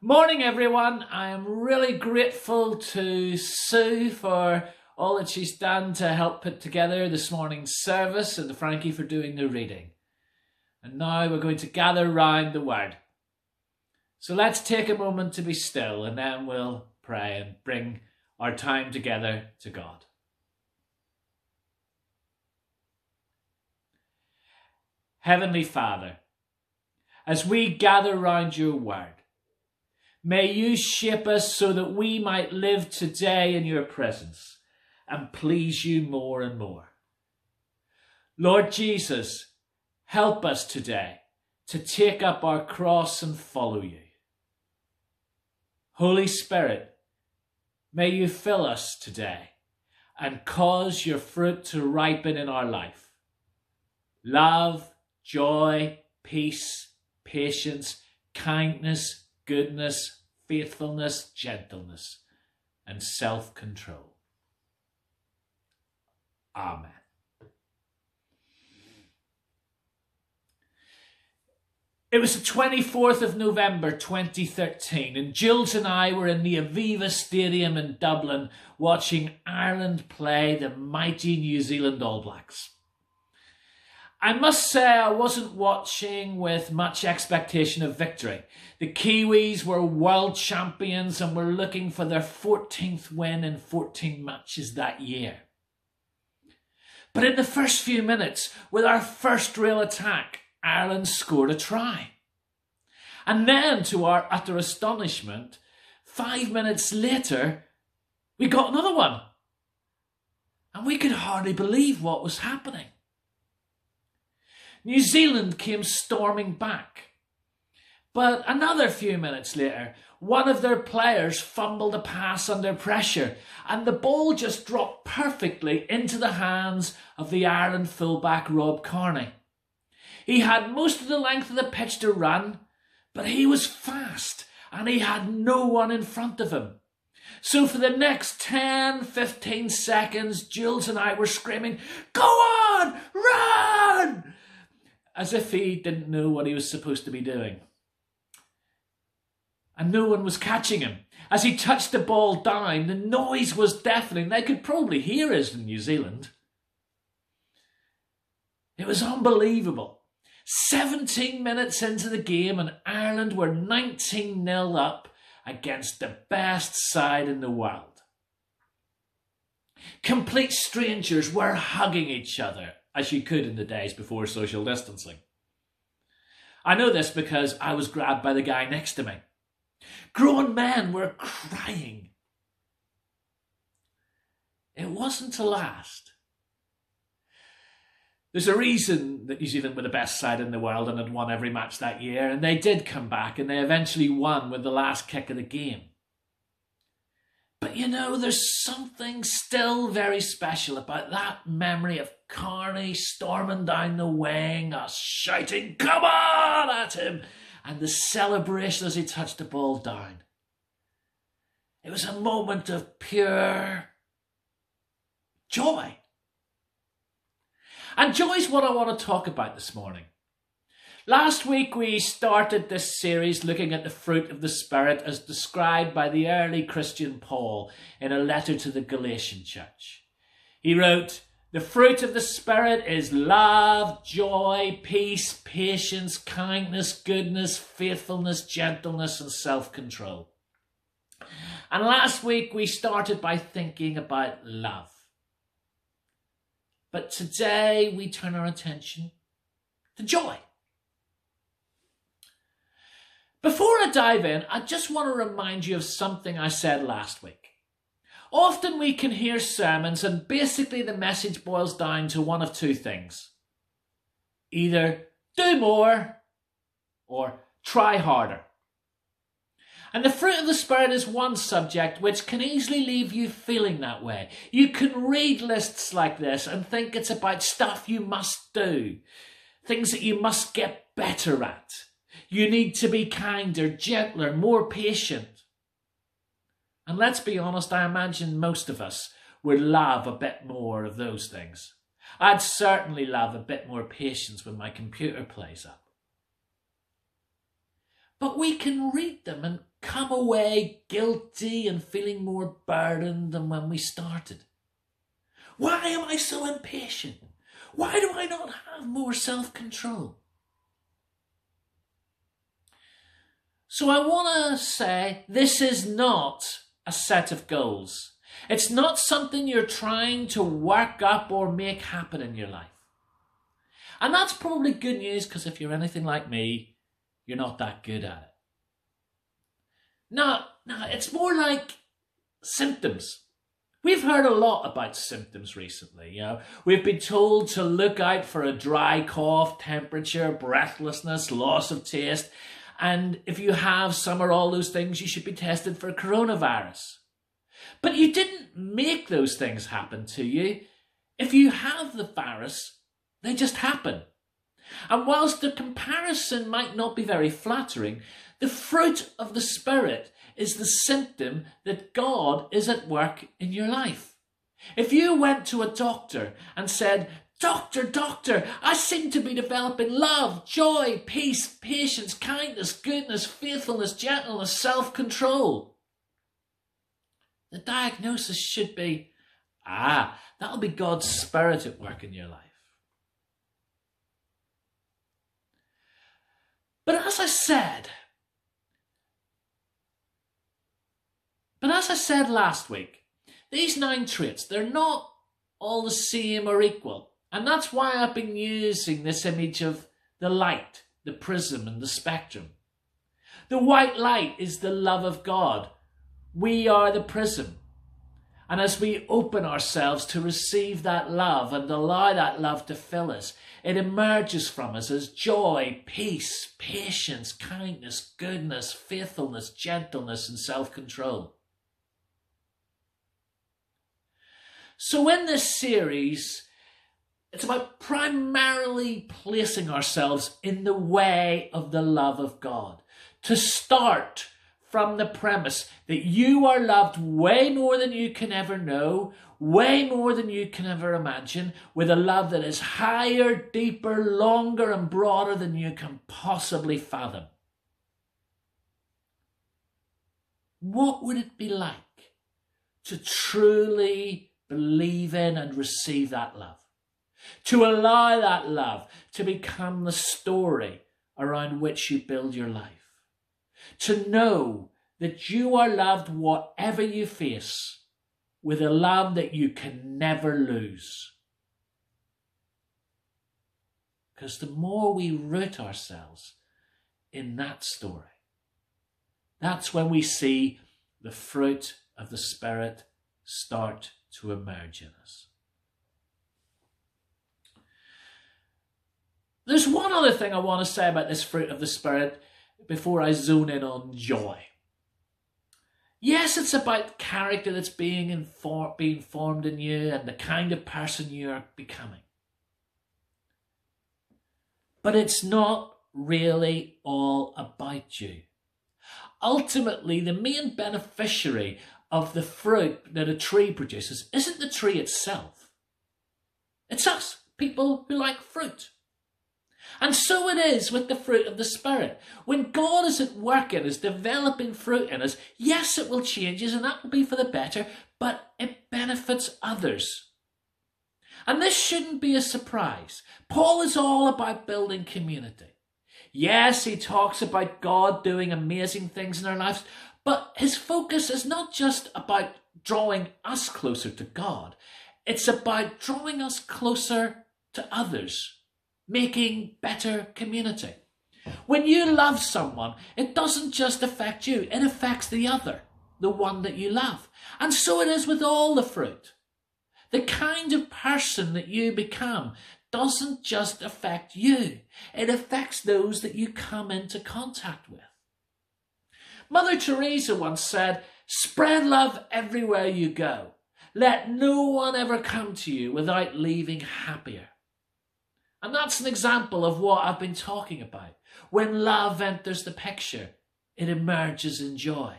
Morning, everyone. I am really grateful to Sue for all that she's done to help put together this morning's service and to Frankie for doing the reading. And now we're going to gather round the Word. So let's take a moment to be still and then we'll pray and bring our time together to God. Heavenly Father, as we gather round your Word, May you shape us so that we might live today in your presence and please you more and more. Lord Jesus, help us today to take up our cross and follow you. Holy Spirit, may you fill us today and cause your fruit to ripen in our life. Love, joy, peace, patience, kindness, goodness, faithfulness, gentleness, and self control. Amen. It was the 24th of November 2013, and Jules and I were in the Aviva Stadium in Dublin watching Ireland play the mighty New Zealand All Blacks. I must say I wasn't watching with much expectation of victory. The Kiwis were world champions and were looking for their 14th win in 14 matches that year. But in the first few minutes, with our first real attack, Ireland scored a try. And then, to our utter astonishment, five minutes later, we got another one. And we could hardly believe what was happening. New Zealand came storming back. But another few minutes later, one of their players fumbled a pass under pressure, and the ball just dropped perfectly into the hands of the Ireland fullback Rob Kearney. He had most of the length of the pitch to run, but he was fast and he had no one in front of him. So for the next 10, 15 seconds, Jules and I were screaming, Go on, run! As if he didn't know what he was supposed to be doing. And no one was catching him. As he touched the ball down, the noise was deafening. They could probably hear us in New Zealand. It was unbelievable. 17 minutes into the game, and Ireland were 19 0 up against the best side in the world. Complete strangers were hugging each other as you could in the days before social distancing. I know this because I was grabbed by the guy next to me. Grown men were crying. It wasn't to last. There's a reason that New Zealand were the best side in the world and had won every match that year, and they did come back and they eventually won with the last kick of the game. But you know, there's something still very special about that memory of Kearney storming down the wing, us shouting, come on at him, and the celebration as he touched the ball down. It was a moment of pure joy. And joy is what I want to talk about this morning. Last week we started this series looking at the fruit of the Spirit as described by the early Christian Paul in a letter to the Galatian church. He wrote, The fruit of the Spirit is love, joy, peace, patience, kindness, goodness, faithfulness, gentleness, and self control. And last week we started by thinking about love. But today we turn our attention to joy. Before I dive in, I just want to remind you of something I said last week. Often we can hear sermons and basically the message boils down to one of two things. Either do more or try harder. And the fruit of the Spirit is one subject which can easily leave you feeling that way. You can read lists like this and think it's about stuff you must do, things that you must get better at. You need to be kinder, gentler, more patient. And let's be honest, I imagine most of us would love a bit more of those things. I'd certainly love a bit more patience when my computer plays up. But we can read them and come away guilty and feeling more burdened than when we started? Why am I so impatient? Why do I not have more self control? So I want to say this is not a set of goals. It's not something you're trying to work up or make happen in your life. And that's probably good news because if you're anything like me, you're not that good at it. Now, no, it's more like symptoms. We've heard a lot about symptoms recently. You know, we've been told to look out for a dry cough, temperature, breathlessness, loss of taste, and if you have some or all those things, you should be tested for coronavirus. But you didn't make those things happen to you. If you have the virus, they just happen. And whilst the comparison might not be very flattering, the fruit of the Spirit is the symptom that God is at work in your life. If you went to a doctor and said, Doctor, doctor, I seem to be developing love, joy, peace, patience, kindness, goodness, faithfulness, gentleness, self control. The diagnosis should be ah, that'll be God's Spirit at work in your life. But as I said, but as I said last week, these nine traits, they're not all the same or equal. And that's why I've been using this image of the light, the prism, and the spectrum. The white light is the love of God. We are the prism. And as we open ourselves to receive that love and allow that love to fill us, it emerges from us as joy, peace, patience, kindness, goodness, faithfulness, gentleness, and self control. So, in this series, it's about primarily placing ourselves in the way of the love of God. To start from the premise that you are loved way more than you can ever know, way more than you can ever imagine, with a love that is higher, deeper, longer, and broader than you can possibly fathom. What would it be like to truly believe in and receive that love? To allow that love to become the story around which you build your life. To know that you are loved whatever you face with a love that you can never lose. Because the more we root ourselves in that story, that's when we see the fruit of the Spirit start to emerge in us. There's one other thing I want to say about this fruit of the Spirit before I zone in on joy. Yes, it's about character that's being, inform- being formed in you and the kind of person you are becoming. But it's not really all about you. Ultimately, the main beneficiary of the fruit that a tree produces isn't the tree itself. It's us, people who like fruit. And so it is with the fruit of the Spirit. When God is at work in us, developing fruit in us, yes, it will change us and that will be for the better, but it benefits others. And this shouldn't be a surprise. Paul is all about building community. Yes, he talks about God doing amazing things in our lives, but his focus is not just about drawing us closer to God, it's about drawing us closer to others making better community. When you love someone, it doesn't just affect you, it affects the other, the one that you love. And so it is with all the fruit. The kind of person that you become doesn't just affect you, it affects those that you come into contact with. Mother Teresa once said, Spread love everywhere you go. Let no one ever come to you without leaving happier. And that's an example of what I've been talking about. When love enters the picture, it emerges in joy.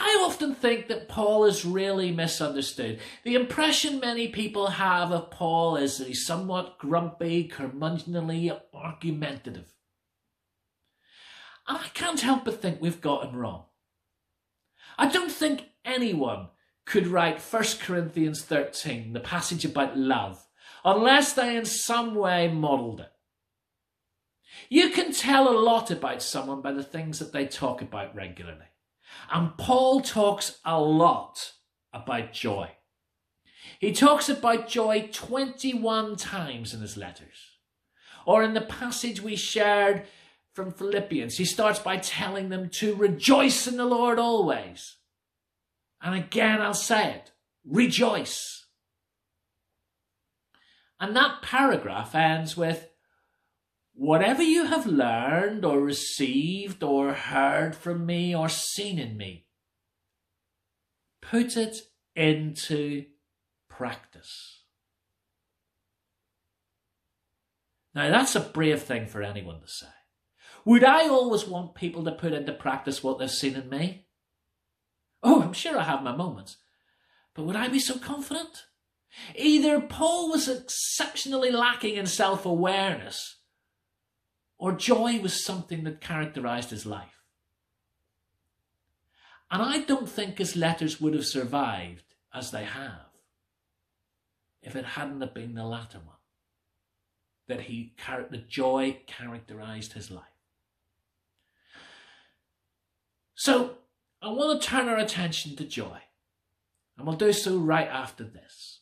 I often think that Paul is really misunderstood. The impression many people have of Paul is that he's somewhat grumpy, curmudgeonly, argumentative. And I can't help but think we've gotten wrong. I don't think anyone could write 1 Corinthians 13, the passage about love, unless they in some way modelled it. You can tell a lot about someone by the things that they talk about regularly. And Paul talks a lot about joy. He talks about joy 21 times in his letters. Or in the passage we shared from Philippians, he starts by telling them to rejoice in the Lord always. And again, I'll say it rejoice. And that paragraph ends with Whatever you have learned or received or heard from me or seen in me, put it into practice. Now, that's a brave thing for anyone to say. Would I always want people to put into practice what they've seen in me? Oh, I'm sure I have my moments. But would I be so confident? Either Paul was exceptionally lacking in self awareness or joy was something that characterized his life. And I don't think his letters would have survived as they have if it hadn't have been the latter one. That he the joy characterized his life. So I want to turn our attention to joy. And we'll do so right after this.